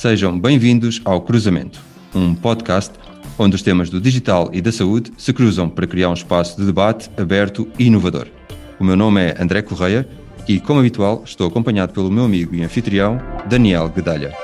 Sejam bem-vindos ao Cruzamento, um podcast onde os temas do digital e da saúde se cruzam para criar um espaço de debate aberto e inovador. O meu nome é André Correia e, como habitual, estou acompanhado pelo meu amigo e anfitrião, Daniel Gedalha.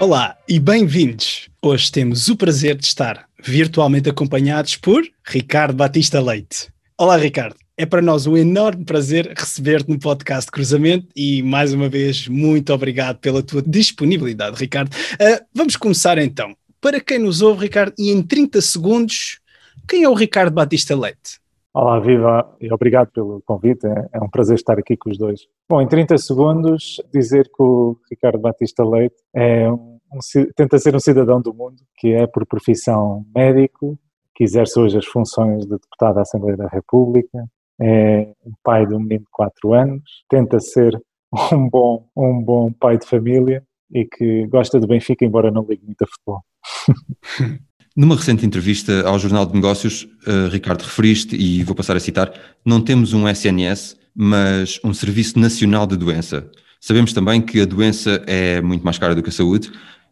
Olá e bem-vindos! Hoje temos o prazer de estar virtualmente acompanhados por Ricardo Batista Leite. Olá, Ricardo. É para nós um enorme prazer receber-te no podcast Cruzamento e, mais uma vez, muito obrigado pela tua disponibilidade, Ricardo. Uh, vamos começar então. Para quem nos ouve, Ricardo, e em 30 segundos, quem é o Ricardo Batista Leite? Olá, viva, e obrigado pelo convite, é, é um prazer estar aqui com os dois. Bom, em 30 segundos, dizer que o Ricardo Batista Leite é um, um, tenta ser um cidadão do mundo, que é por profissão médico, que exerce hoje as funções de deputado da Assembleia da República, é um pai de um menino de 4 anos, tenta ser um bom, um bom pai de família e que gosta do Benfica, embora não ligue muito a futebol. Numa recente entrevista ao Jornal de Negócios, uh, Ricardo, referiste, e vou passar a citar, não temos um SNS, mas um Serviço Nacional de Doença. Sabemos também que a doença é muito mais cara do que a saúde.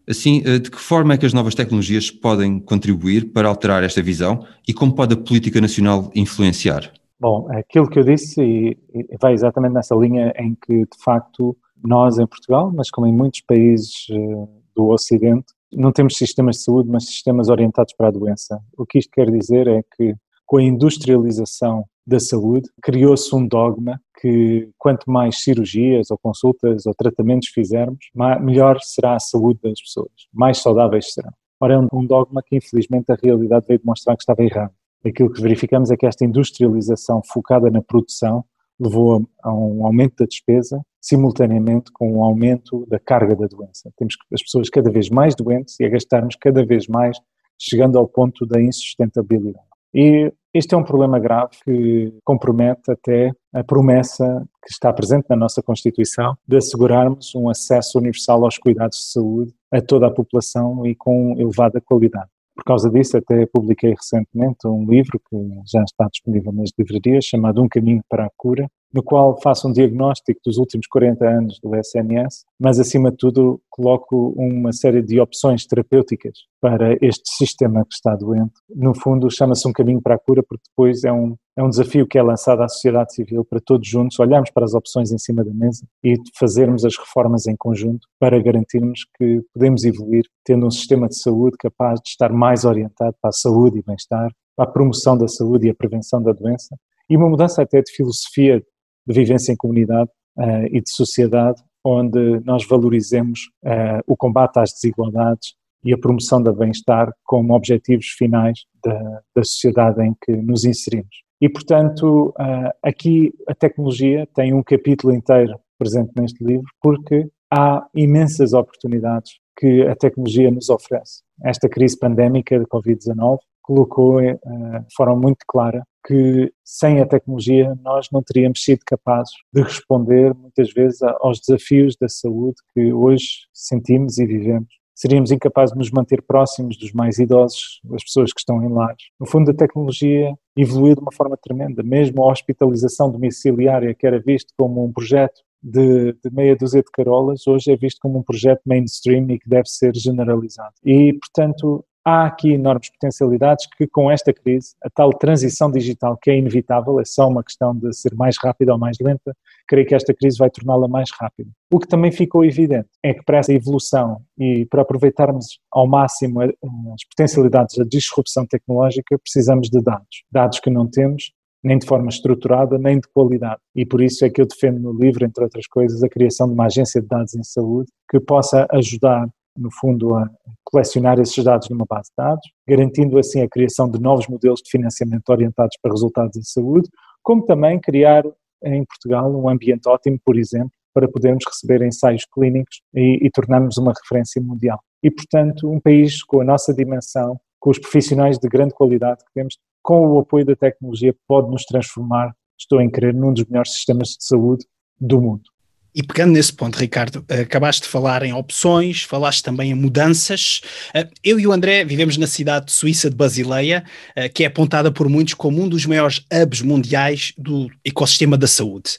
Assim, uh, de que forma é que as novas tecnologias podem contribuir para alterar esta visão e como pode a política nacional influenciar? Bom, aquilo que eu disse vai exatamente nessa linha em que, de facto, nós em Portugal, mas como em muitos países eh, do Ocidente, não temos sistemas de saúde, mas sistemas orientados para a doença. O que isto quer dizer é que, com a industrialização da saúde, criou-se um dogma que quanto mais cirurgias ou consultas ou tratamentos fizermos, melhor será a saúde das pessoas, mais saudáveis serão. Ora, é um dogma que infelizmente a realidade veio demonstrar que estava errado aquilo que verificamos é que esta industrialização focada na produção levou a um aumento da despesa, simultaneamente com um aumento da carga da doença. Temos as pessoas cada vez mais doentes e a gastarmos cada vez mais, chegando ao ponto da insustentabilidade. E este é um problema grave que compromete até a promessa que está presente na nossa Constituição de assegurarmos um acesso universal aos cuidados de saúde a toda a população e com elevada qualidade. Por causa disso, até publiquei recentemente um livro que já está disponível nas livrarias, chamado Um Caminho para a Cura, no qual faço um diagnóstico dos últimos 40 anos do SNS, mas acima de tudo coloco uma série de opções terapêuticas para este sistema que está doente. No fundo, chama-se Um Caminho para a Cura, porque depois é um, é um desafio que é lançado à sociedade civil para todos juntos olharmos para as opções em cima da mesa e fazermos as reformas em conjunto para garantirmos que podemos evoluir tendo um sistema de saúde capaz de estar mais orientado para a saúde e bem-estar, para a promoção da saúde e a prevenção da doença e uma mudança até de filosofia de vivência em comunidade uh, e de sociedade, onde nós valorizemos uh, o combate às desigualdades e a promoção do bem-estar como objetivos finais da, da, sociedade em que nos inserimos. E, portanto, uh, aqui a tecnologia tem um capítulo inteiro presente neste livro, porque há imensas oportunidades que a tecnologia nos oferece. Esta crise pandémica de Covid-19 colocou de forma muito clara que sem a tecnologia nós não teríamos sido capazes de responder muitas vezes aos desafios da saúde que hoje sentimos e vivemos. Seríamos incapazes de nos manter próximos dos mais idosos, das pessoas que estão em lares. No fundo, a tecnologia evoluiu de uma forma tremenda. Mesmo a hospitalização domiciliária, que era visto como um projeto de, de, meia dúzia de carolas, hoje é visto como um projeto mainstream e que deve ser generalizado. E, portanto, há aqui enormes potencialidades que com esta crise, a tal transição digital que é inevitável, é só uma questão de ser mais rápida ou mais lenta, creio que esta crise vai torná-la mais rápida. O que também ficou evidente é que para essa evolução e para aproveitarmos ao máximo as potencialidades da disrupção tecnológica, precisamos de dados. Dados que não temos, nem de forma estruturada, nem de qualidade. E por isso é que eu defendo no livro, entre outras coisas, a criação de uma agência de dados em saúde que possa ajudar no fundo, a colecionar esses dados numa base de dados, garantindo assim a criação de novos modelos de financiamento orientados para resultados em saúde, como também criar em Portugal um ambiente ótimo, por exemplo, para podermos receber ensaios clínicos e, e tornarmos uma referência mundial. E, portanto, um país com a nossa dimensão, com os profissionais de grande qualidade que temos, com o apoio da tecnologia, pode nos transformar, estou em crer, num dos melhores sistemas de saúde do mundo. E pegando nesse ponto, Ricardo, eh, acabaste de falar em opções, falaste também em mudanças. Eh, eu e o André vivemos na cidade de suíça de Basileia, eh, que é apontada por muitos como um dos maiores hubs mundiais do ecossistema da saúde.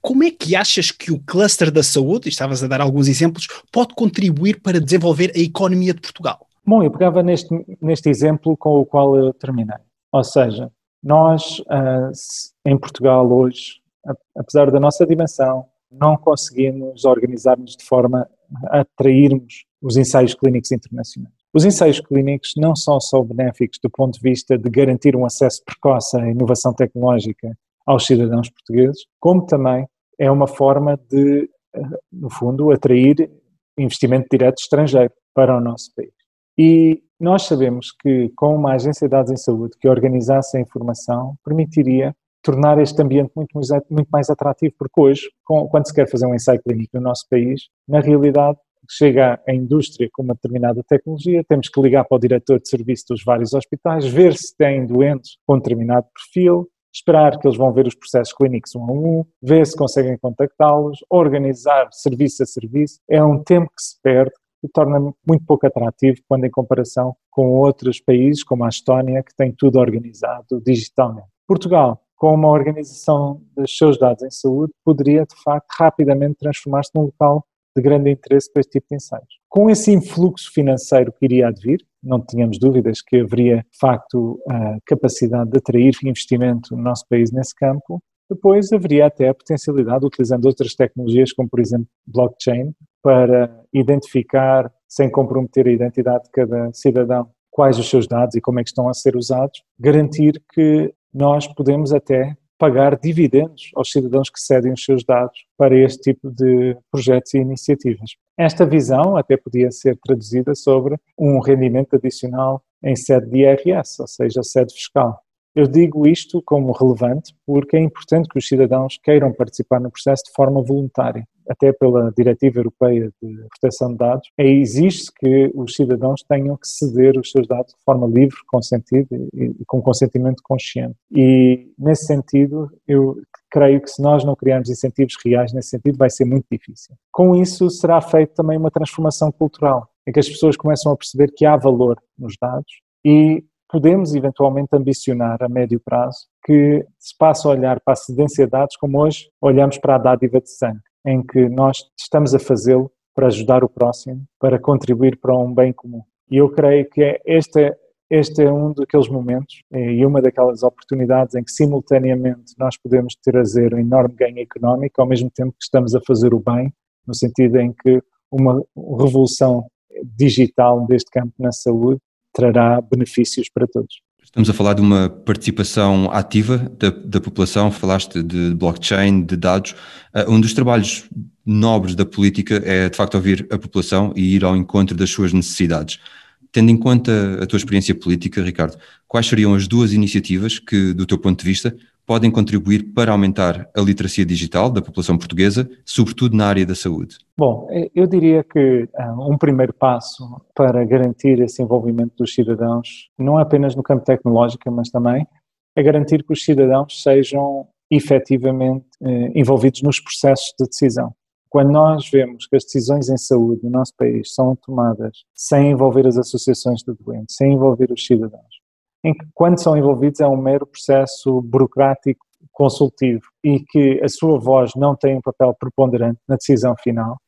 Como é que achas que o cluster da saúde, estavas a dar alguns exemplos, pode contribuir para desenvolver a economia de Portugal? Bom, eu pegava neste, neste exemplo com o qual eu terminei. Ou seja, nós em Portugal hoje, apesar da nossa dimensão, não conseguimos organizar-nos de forma a atrairmos os ensaios clínicos internacionais. Os ensaios clínicos não são só benéficos do ponto de vista de garantir um acesso precoce à inovação tecnológica aos cidadãos portugueses, como também é uma forma de, eh, no fundo, atrair investimento direto estrangeiro para o nosso país. E nós sabemos que com uma agência de dados em saúde que organizasse a informação, permitiria tornar este ambiente muito, muito mais atrativo, porque hoje, quando se quer fazer um ensaio clínico no nosso país, na realidade chega a indústria com uma determinada tecnologia, temos que ligar para o diretor de serviço dos vários hospitais, ver se têm doentes com determinado perfil, esperar que eles vão ver os processos clínicos um a um, ver se conseguem contactá-los, organizar serviço a serviço. É um tempo que se perde e torna muito pouco atrativo quando em comparação com outros países como a Estónia, que tem tudo organizado digitalmente. Portugal, com uma organização dos seus dados em saúde, poderia de facto rapidamente transformar-se num local de grande interesse para este tipo de ensaios. Com esse influxo financeiro que iria advir, não tínhamos dúvidas que haveria, de facto, a capacidade de atrair investimento no nosso país nesse campo. Depois haveria até a potencialidade, utilizando outras tecnologias, como por exemplo blockchain, para identificar, sem comprometer a identidade de cada cidadão, quais os seus dados e como é que estão a ser usados, garantir que nós podemos até pagar dividendos aos cidadãos que cedem os seus dados para este tipo de projetos e iniciativas. Esta visão até podia ser traduzida sobre um rendimento adicional em sede de IRS, ou seja, sede fiscal. Eu digo isto como relevante porque é importante que os cidadãos queiram participar no processo de forma voluntária até pela Diretiva Europeia de Proteção de Dados, exige que os cidadãos tenham que ceder os seus dados de forma livre, consentida e, e com consentimento consciente. E, nesse sentido, eu creio que se nós não criarmos incentivos reais nesse sentido, vai ser muito difícil. Com isso, será feita também uma transformação cultural, em que as pessoas começam a perceber que há valor nos dados e podemos eventualmente ambicionar a médio prazo que se passe a olhar para a cedência de dados como hoje olhamos para a dádiva de sangue em que nós estamos a fazê-lo para ajudar o próximo, para contribuir para um bem comum. E eu creio que é este, este é um daqueles momentos eh, e uma daquelas oportunidades em que simultaneamente nós podemos trazer um enorme ganho económico ao mesmo tempo que estamos a fazer o bem, no sentido em que uma revolução digital deste campo na saúde trará benefícios para todos. Estamos a falar de uma participação ativa da, da população, falaste de blockchain, de dados. Uh, um dos trabalhos nobres da política é, de facto, ouvir a população e ir ao encontro das suas necessidades. Tendo em conta a tua experiência política, Ricardo, quais seriam as duas iniciativas que, do teu ponto de vista, podem contribuir para aumentar a literacia digital da população portuguesa, sobretudo na área da saúde? Bom, eu diria que ah, um primeiro passo para garantir esse envolvimento dos cidadãos, não apenas no campo tecnológico, mas também, é garantir que os cidadãos sejam efetivamente eh, envolvidos nos processos de decisão. Quando nós vemos que as decisões em saúde no nosso país são tomadas sem envolver as associações de doentes, sem envolver os cidadãos, em que, quando são envolvidos, é um mero processo burocrático consultivo e que a sua voz não tem um papel preponderante na decisão final,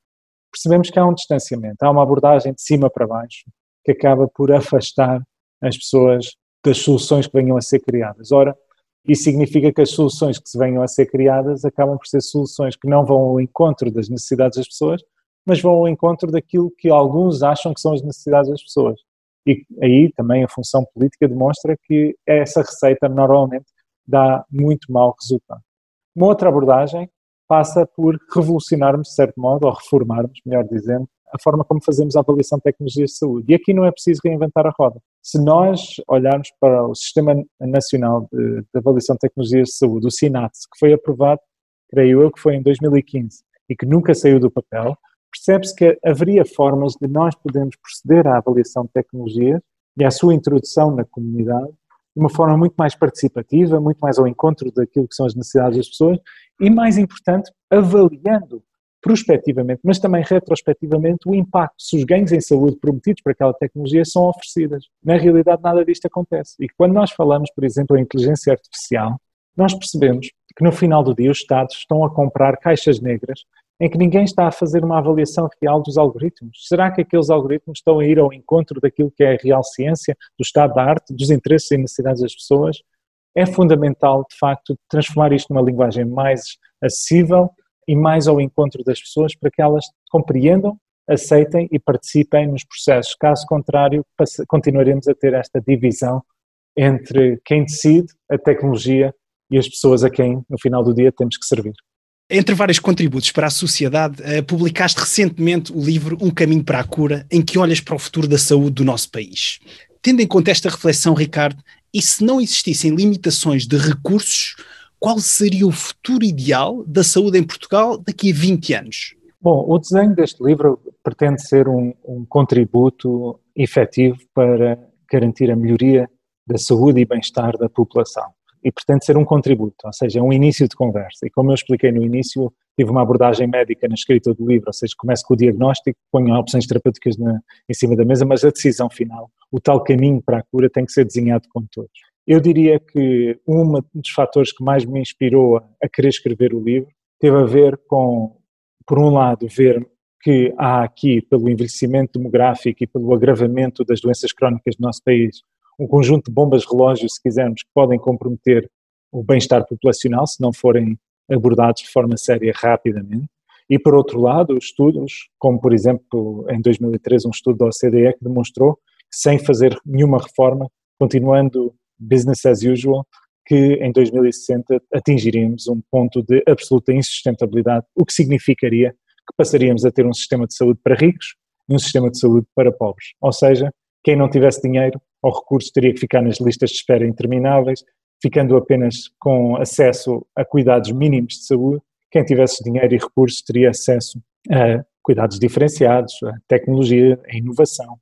percebemos que há um distanciamento, há uma abordagem de cima para baixo que acaba por afastar as pessoas das soluções que venham a ser criadas. Ora, isso significa que as soluções que se venham a ser criadas acabam por ser soluções que não vão ao encontro das necessidades das pessoas, mas vão ao encontro daquilo que alguns acham que são as necessidades das pessoas. E aí também a função política demonstra que essa receita normalmente dá muito mau resultado. Uma outra abordagem passa por revolucionarmos, de certo modo, ou reformarmos, melhor dizendo, a forma como fazemos a avaliação de tecnologias de saúde. E aqui não é preciso reinventar a roda. Se nós olharmos para o Sistema Nacional de, de Avaliação de Tecnologias de Saúde, o SINATS, que foi aprovado, creio eu, que foi em 2015 e que nunca saiu do papel, percebe-se que haveria formas de nós podermos proceder à avaliação de tecnologias e à sua introdução na comunidade de uma forma muito mais participativa, muito mais ao encontro daquilo que são as necessidades das pessoas e, mais importante, avaliando prospectivamente, mas também retrospectivamente, o impacto, se os ganhos em saúde prometidos para aquela tecnologia são oferecidas. Na realidade, nada disto acontece. E quando nós falamos, por exemplo, em inteligência artificial, nós percebemos que no final do dia os Estados estão a comprar caixas negras em que ninguém está a fazer uma avaliação real dos algoritmos. Será que aqueles algoritmos estão a ir ao encontro daquilo que é a real ciência, do estado da arte, dos interesses e necessidades das pessoas? É fundamental, de facto, transformar isto numa linguagem mais acessível e mais ao encontro das pessoas para que elas compreendam, aceitem e participem nos processos. Caso contrário, continuaremos a ter esta divisão entre quem decide, a tecnologia e as pessoas a quem, no final do dia, temos que servir. Entre vários contributos para a sociedade, eh, publicaste recentemente o livro Um Caminho para a Cura, em que olhas para o futuro da saúde do nosso país. Tendo em conta esta reflexão, Ricardo, e se não existissem limitações de recursos, qual seria o futuro ideal da saúde em Portugal daqui a 20 anos? Bom, o desenho deste livro pretende ser um, um contributo efetivo para garantir a melhoria da saúde e bem-estar da população e pretende ser um contributo, ou seja, é um início de conversa. E como eu expliquei no início, tive uma abordagem médica na escrita do livro, ou seja, começo com o diagnóstico, ponho opções terapêuticas na, em cima da mesa, mas a decisão final, o tal caminho para a cura tem que ser desenhado com todos. Eu diria que um dos fatores que mais me inspirou a, querer escrever o livro teve a ver com, por um lado, ver que há aqui, pelo envelhecimento demográfico e pelo agravamento das doenças crónicas do nosso país, um conjunto de bombas relógio, se quisermos, que podem comprometer o bem-estar populacional se não forem abordados de forma séria rapidamente. E, por outro lado, estudos, como por exemplo em 2013 um estudo da OCDE que demonstrou que sem fazer nenhuma reforma, continuando business as usual, que em 2060 atingiríamos um ponto de absoluta insustentabilidade, o que significaria que passaríamos a ter um sistema de saúde para ricos e um sistema de saúde para pobres. Ou seja, quem não tivesse dinheiro ou recursos teria que ficar nas listas de espera intermináveis, ficando apenas com acesso a cuidados mínimos de saúde. Quem tivesse dinheiro e recursos teria acesso a cuidados diferenciados, a tecnologia, a inovação.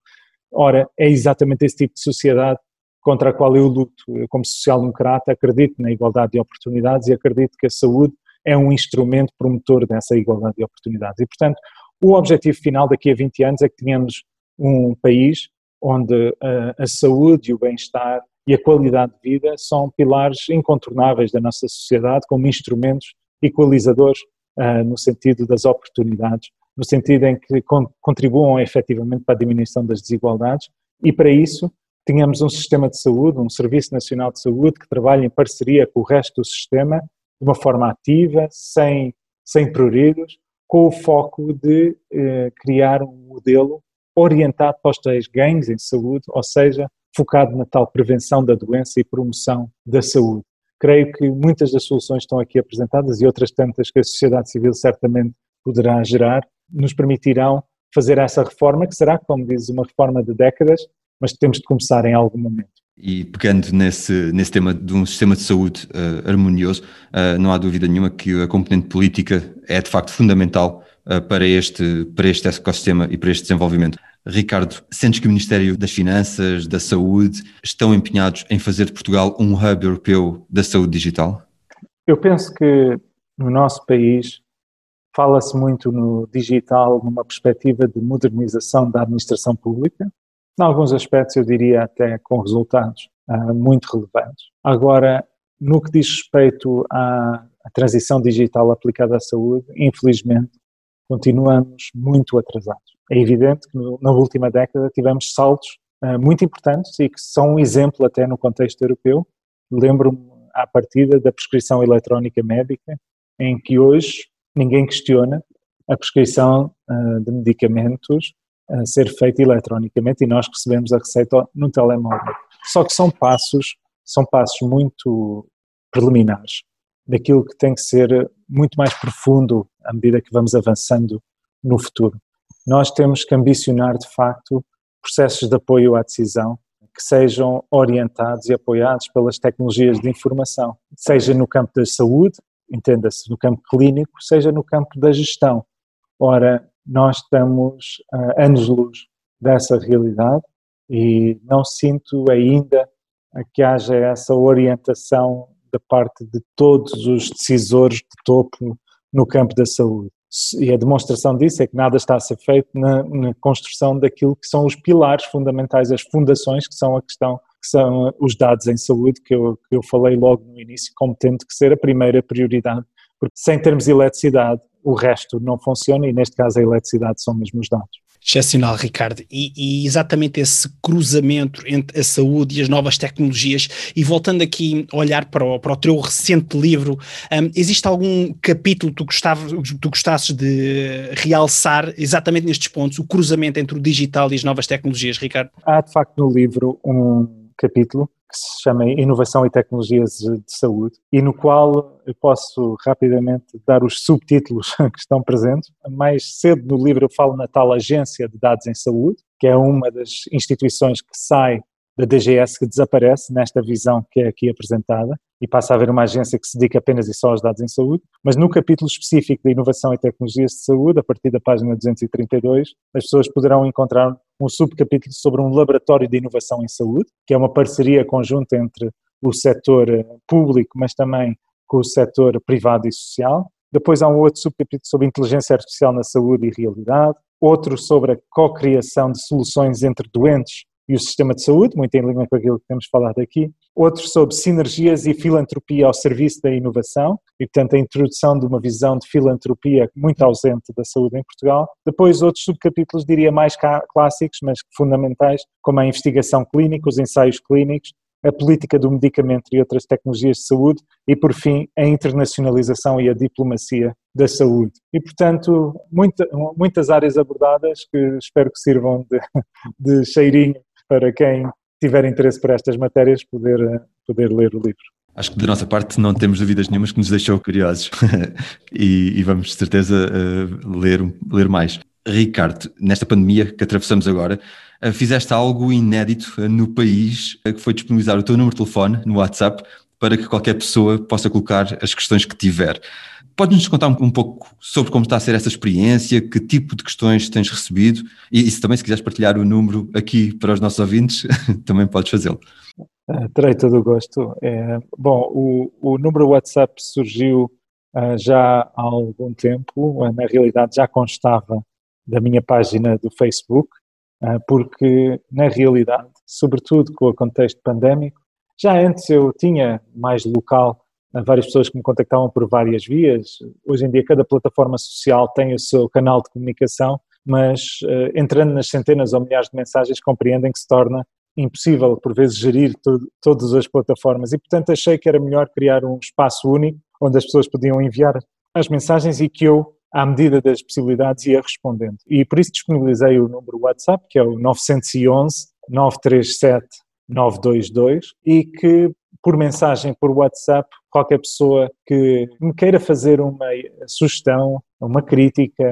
Ora, é exatamente esse tipo de sociedade contra a qual eu luto. Eu, como social-democrata, acredito na igualdade de oportunidades e acredito que a saúde é um instrumento promotor dessa igualdade de oportunidades. E, portanto, o objetivo final daqui a 20 anos é que tenhamos um país onde a, a saúde e o bem-estar e a qualidade de vida são pilares incontornáveis da nossa sociedade como instrumentos equalizadores uh, no sentido das oportunidades, no sentido em que con contribuam efetivamente para a diminuição das desigualdades. E para isso tínhamos um sistema de saúde, um Serviço Nacional de Saúde que trabalha em parceria com o resto do sistema de uma forma ativa, sem, sem pruridos, com o foco de eh, criar um modelo orientado para os tais ganhos em saúde, ou seja, focado na tal prevenção da doença e promoção da saúde. Creio que muitas das soluções estão aqui apresentadas e outras tantas que a sociedade civil certamente poderá gerar, nos permitirão fazer essa reforma, que será, como diz, uma reforma de décadas, mas temos de começar em algum momento. E pegando nesse, nesse tema de um sistema de saúde uh, harmonioso, uh, não há dúvida nenhuma que a componente política é de facto fundamental uh, para, este, para este ecossistema e para este desenvolvimento. Ricardo, sentes que o Ministério das Finanças, da Saúde, estão empenhados em fazer de Portugal um hub europeu da saúde digital? Eu penso que no nosso país fala-se muito no digital numa perspectiva de modernização da administração pública, em alguns aspectos eu diria até com resultados uh, muito relevantes. Agora, no que diz respeito à, à transição digital aplicada à saúde, infelizmente continuamos muito atrasados. É evidente que na última década tivemos saltos uh, muito importantes e que são um exemplo até no contexto europeu. Lembro-me à partida da prescrição eletrónica médica, em que hoje ninguém questiona a prescrição uh, de medicamentos a ser feita eletronicamente e nós recebemos a receita no telemóvel. Só que são passos, são passos muito preliminares daquilo que tem que ser muito mais profundo à medida que vamos avançando no futuro. Nós temos que ambicionar, de facto, processos de apoio à decisão que sejam orientados e apoiados pelas tecnologias de informação, seja no campo da saúde, entenda-se no campo clínico, seja no campo da gestão. Ora, nós estamos anos-luz dessa realidade e não sinto ainda que haja essa orientação da parte de todos os decisores de topo no campo da saúde. E a demonstração disso é que nada está a ser feito na, na, construção daquilo que são os pilares fundamentais, as fundações, que são a questão que são os dados em saúde, que eu, que eu falei logo no início, como tendo que ser a primeira prioridade, porque sem termos eletricidade, o resto não funciona e neste caso a eletricidade são mesmo os dados. Excepcional, Ricardo. E, e, exatamente esse cruzamento entre a saúde e as novas tecnologias, e voltando aqui a olhar para o, para o teu recente livro, um, existe algum capítulo que tu, gostava, tu gostasses de realçar exatamente nestes pontos, o cruzamento entre o digital e as novas tecnologias, Ricardo? Há de facto no livro um capítulo que se chama Inovação e Tecnologias de Saúde e no qual eu posso rapidamente dar os subtítulos que estão presentes. Mais cedo no livro eu falo na tal Agência de Dados em Saúde, que é uma das instituições que sai da DGS que desaparece nesta visão que é aqui apresentada e passa a haver uma agência que se dedica apenas e só aos dados em saúde, mas no capítulo específico de inovação e tecnologias de saúde, a partir da página 232, as pessoas poderão encontrar um subcapítulo sobre um laboratório de inovação em saúde, que é uma parceria conjunta entre o setor eh, público, mas também com o setor privado e social. Depois há um outro subcapítulo sobre inteligência artificial na saúde e realidade, outro sobre a co-criação de soluções entre doentes e o sistema de saúde, muito em linha com aquilo que temos falado aqui. Outro sobre sinergias e filantropia ao serviço da inovação, e portanto a introdução de uma visão de filantropia muito ausente da saúde em Portugal. Depois outros subcapítulos, diria mais clássicos, mas fundamentais, como a investigação clínica, os ensaios clínicos, a política do medicamento e outras tecnologias de saúde e, por fim, a internacionalização e a diplomacia da saúde. E, portanto, muita, muitas áreas abordadas que espero que sirvam de, de cheirinho para quem tiver interesse por estas matérias poder, eh, poder ler o livro. Acho que da nossa parte não temos dúvidas nenhumas que nos deixou curiosos e, e, vamos de certeza uh, ler, ler mais. Ricardo, nesta pandemia que atravessamos agora, uh, fizeste algo inédito uh, no país, que foi disponibilizar o teu número de telefone no WhatsApp para que qualquer pessoa possa colocar as questões que tiver. Podes-nos contar um, pouco sobre como está a ser essa experiência, que tipo de questões tens recebido e, e se também se quiseres partilhar o número aqui para os nossos ouvintes, também podes fazê-lo. Uh, terei todo o gosto. É, bom, o, o número WhatsApp surgiu uh, já há algum tempo, uh, na realidade já constava da minha página do Facebook, porque na realidade, sobretudo com o contexto pandémico, já antes eu tinha mais local várias pessoas que me contactavam por várias vias. Hoje em dia, cada plataforma social tem o seu canal de comunicação, mas uh, entrando nas centenas ou milhares de mensagens, compreendem que se torna impossível, por vezes, gerir todas as plataformas. E, portanto, achei que era melhor criar um espaço único onde as pessoas podiam enviar as mensagens e que eu, à medida das possibilidades, ia respondendo. E por isso disponibilizei o número WhatsApp, que é o 911 937 922 e que por mensagem, por WhatsApp, qualquer pessoa que me queira fazer uma sugestão, uma crítica,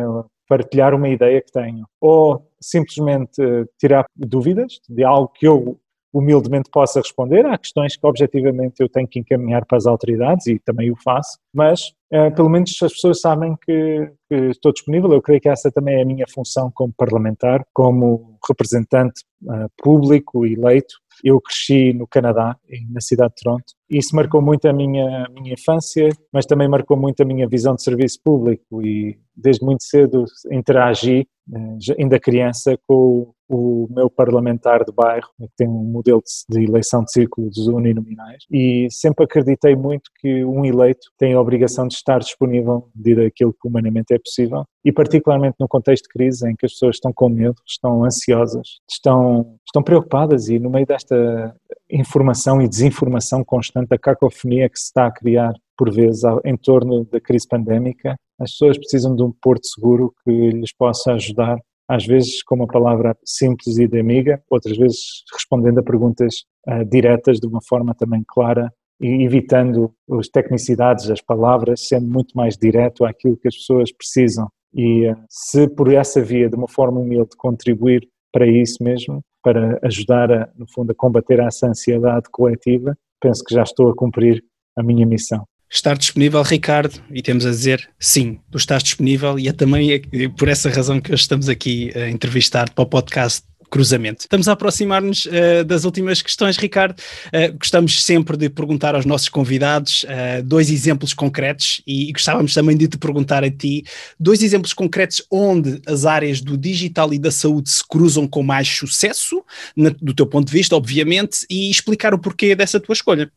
partilhar uma ideia que tenho, ou simplesmente tirar dúvidas de algo que eu humildemente possa responder. Há questões que objetivamente eu tenho que encaminhar para as autoridades e também o faço, mas uh, pelo menos as pessoas sabem que, que, estou disponível. Eu creio que essa também é a minha função como parlamentar, como representante uh, público eleito eu cresci no Canadá, na cidade de Toronto, isso marcou muito a minha, minha infância, mas também marcou muito a minha visão de serviço público e desde muito cedo interagi, eh, ainda criança, com o meu parlamentar de bairro, que tem um modelo de eleição de círculos uninominais, e sempre acreditei muito que um eleito tem a obrigação de estar disponível devido àquilo que humanamente é possível, e particularmente no contexto de crise em que as pessoas estão com medo, estão ansiosas, estão, estão preocupadas e no meio desta informação e desinformação constante, a cacofonia que se está a criar por vezes em torno da crise pandémica, as pessoas precisam de um porto seguro que lhes possa ajudar, às vezes com uma palavra simples e de amiga, outras vezes respondendo a perguntas uh, diretas de uma forma também clara e evitando as tecnicidades das palavras, sendo muito mais direto àquilo que as pessoas precisam. E uh, se por essa via, de uma forma humilde, contribuir para isso mesmo, para ajudar, a, no fundo, a combater essa ansiedade coletiva, penso que já estou a cumprir a minha missão. Estar disponível, Ricardo, e temos a dizer sim, tu estás disponível e é também por essa razão que estamos aqui a entrevistar para o podcast cruzamento. Estamos a aproximar-nos uh, das últimas questões, Ricardo. Uh, gostamos sempre de perguntar aos nossos convidados uh, dois exemplos concretos e, e, gostávamos também de te perguntar a ti dois exemplos concretos onde as áreas do digital e da saúde se cruzam com mais sucesso, na, do teu ponto de vista, obviamente, e explicar o porquê dessa tua escolha.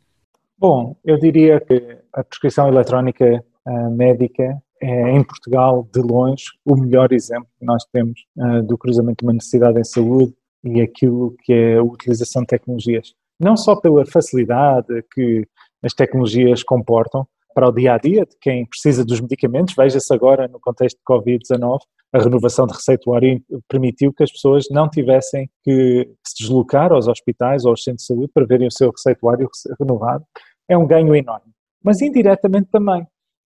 Bom, eu diria que a prescrição eletrónica médica é em Portugal, de longe, o melhor exemplo que nós temos uh, do cruzamento de uma necessidade em saúde e aquilo que é a utilização de tecnologias. Não só pela facilidade que as tecnologias comportam para o dia a dia de quem precisa dos medicamentos, veja-se agora no contexto de Covid-19, a renovação de receituário permitiu que as pessoas não tivessem que se deslocar aos hospitais ou aos centros de saúde para verem o seu receituário renovado. É um ganho enorme. Mas indiretamente também,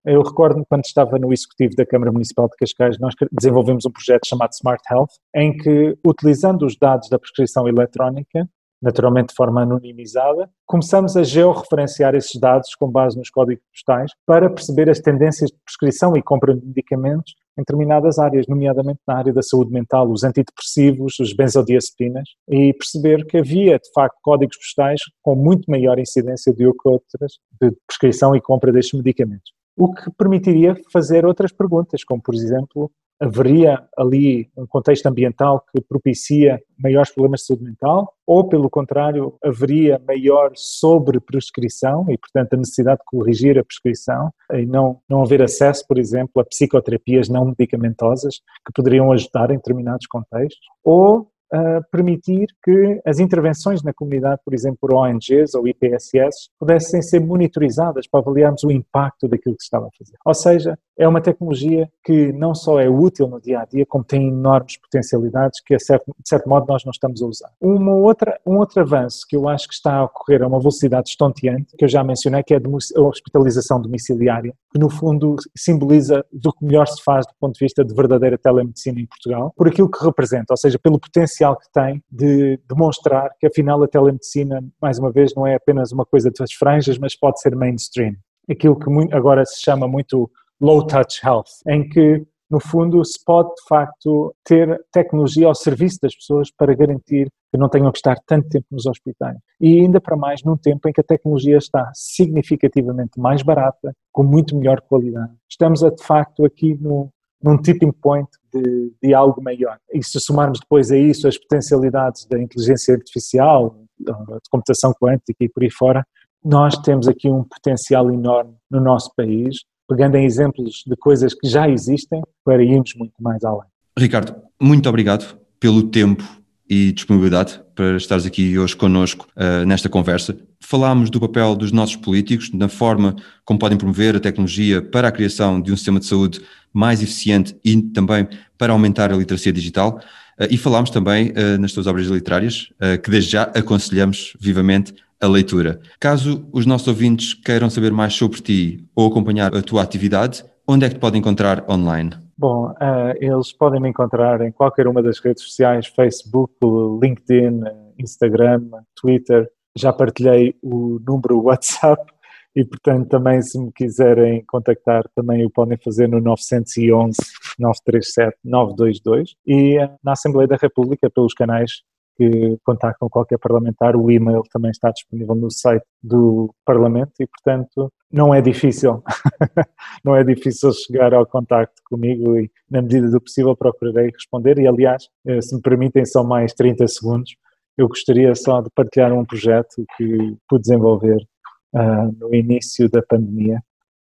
eu recordo-me quando estava no executivo da Câmara Municipal de Cascais, nós desenvolvemos um projeto chamado Smart Health, em que, utilizando os dados da prescrição eletrónica, naturalmente de forma anonimizada, começamos a georreferenciar esses dados com base nos códigos postais para perceber as tendências de prescrição e compra de medicamentos em determinadas áreas, nomeadamente na área da saúde mental, os antidepressivos, os benzodiazepinas, e perceber que havia, de facto, códigos postais com muito maior incidência de outras de prescrição e compra destes medicamentos o que permitiria fazer outras perguntas, como por exemplo, haveria ali um contexto ambiental que propicia maiores problemas de saúde mental, ou pelo contrário, haveria maior sobreprescrição e, portanto, a necessidade de corrigir a prescrição e não, não haver acesso, por exemplo, a psicoterapias não medicamentosas que poderiam ajudar em determinados contextos, ou uh, permitir que as intervenções na comunidade, por exemplo, por ONGs ou IPSS, pudessem ser monitorizadas para avaliarmos o impacto daquilo que se estava a fazer. Ou seja, é uma tecnologia que não só é útil no dia a dia, como tem enormes potencialidades que, de certo modo, nós não estamos a usar. Uma outra, um outro avanço que eu acho que está a ocorrer a uma velocidade estonteante, que eu já mencionei, que é a hospitalização domiciliária, que no fundo simboliza do que melhor se faz do ponto de vista de verdadeira telemedicina em Portugal, por aquilo que representa, ou seja, pelo potencial que tem de demonstrar que afinal a telemedicina, mais uma vez, não é apenas uma coisa das franjas, mas pode ser mainstream. Aquilo que agora se chama muito low touch health, em que no fundo se pode de facto ter tecnologia ao serviço das pessoas para garantir que não tenham que estar tanto tempo nos hospitais. E ainda para mais num tempo em que a tecnologia está significativamente mais barata, com muito melhor qualidade. Estamos a, de facto aqui no, num tipping point de, de, algo maior. E se somarmos depois a isso as potencialidades da inteligência artificial, de computação quântica e por aí fora, nós temos aqui um potencial enorme no nosso país pegando em exemplos de coisas que já existem para irmos muito mais além. Ricardo, muito obrigado pelo tempo e disponibilidade para estares aqui hoje connosco uh, nesta conversa. Falámos do papel dos nossos políticos, na forma como podem promover a tecnologia para a criação de um sistema de saúde mais eficiente e também para aumentar a literacia digital. Uh, e falámos também uh, nas tuas obras literárias, que desde já aconselhamos vivamente a leitura. Caso os nossos ouvintes queiram saber mais sobre ti ou acompanhar a tua atividade, onde é que te podem encontrar online? Bom, uh, eles podem me encontrar em qualquer uma das redes sociais, Facebook, LinkedIn, Instagram, Twitter. Já partilhei o número WhatsApp e, portanto, também se me quiserem contactar, também o podem fazer no 911 937 922 e uh, na Assembleia da República pelos canais que contactam qualquer parlamentar, o e-mail também está disponível no site do Parlamento e, portanto, não é difícil, não é difícil chegar ao contacto comigo e, na medida do possível, procurarei responder. E, aliás, eh, se me permitem só mais 30 segundos, eu gostaria só de partilhar um projeto que pude desenvolver uh, no início da pandemia,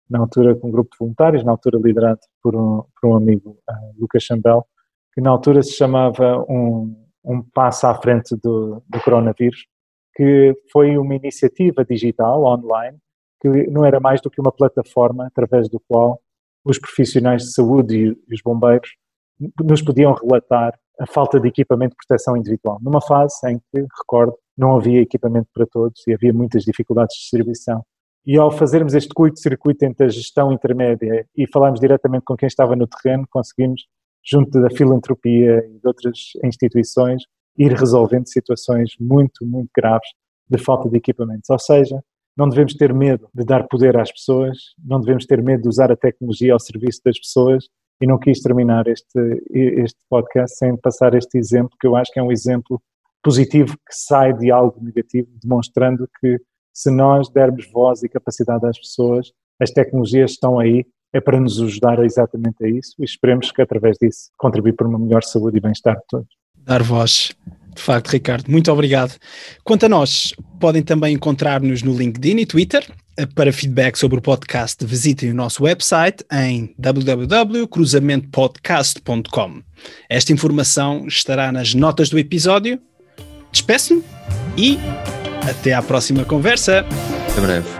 na altura com um grupo de voluntários, na altura liderado por um, por um amigo, uh, Lucas Chambel, que na altura se chamava um um passo à frente do, do coronavírus, que foi uma iniciativa digital, online, que não era mais do que uma plataforma através do qual os profissionais de saúde e os bombeiros nos podiam relatar a falta de equipamento de proteção individual, numa fase em que, recordo, não havia equipamento para todos e havia muitas dificuldades de distribuição. E ao fazermos este curto-circuito entre a gestão intermédia e falarmos diretamente com quem estava no terreno, conseguimos junto da filantropia e de outras instituições, ir resolvendo situações muito, muito graves de falta de equipamentos. Ou seja, não devemos ter medo de dar poder às pessoas, não devemos ter medo de usar a tecnologia ao serviço das pessoas e não quis terminar este, este podcast sem passar este exemplo, que eu acho que é um exemplo positivo que sai de algo negativo, demonstrando que se nós dermos voz e capacidade às pessoas, as tecnologias estão aí, é para nos ajudar exatamente a isso e esperemos que através disso contribuir para uma melhor saúde e bem-estar de todos. Dar voz. De facto, Ricardo, muito obrigado. Quanto a nós, podem também encontrar-nos no LinkedIn e Twitter. Para feedback sobre o podcast, visitem o nosso website em www.cruzamentoPodcast.com. Esta informação estará nas notas do episódio. Despeço-me e até à próxima conversa. Até breve.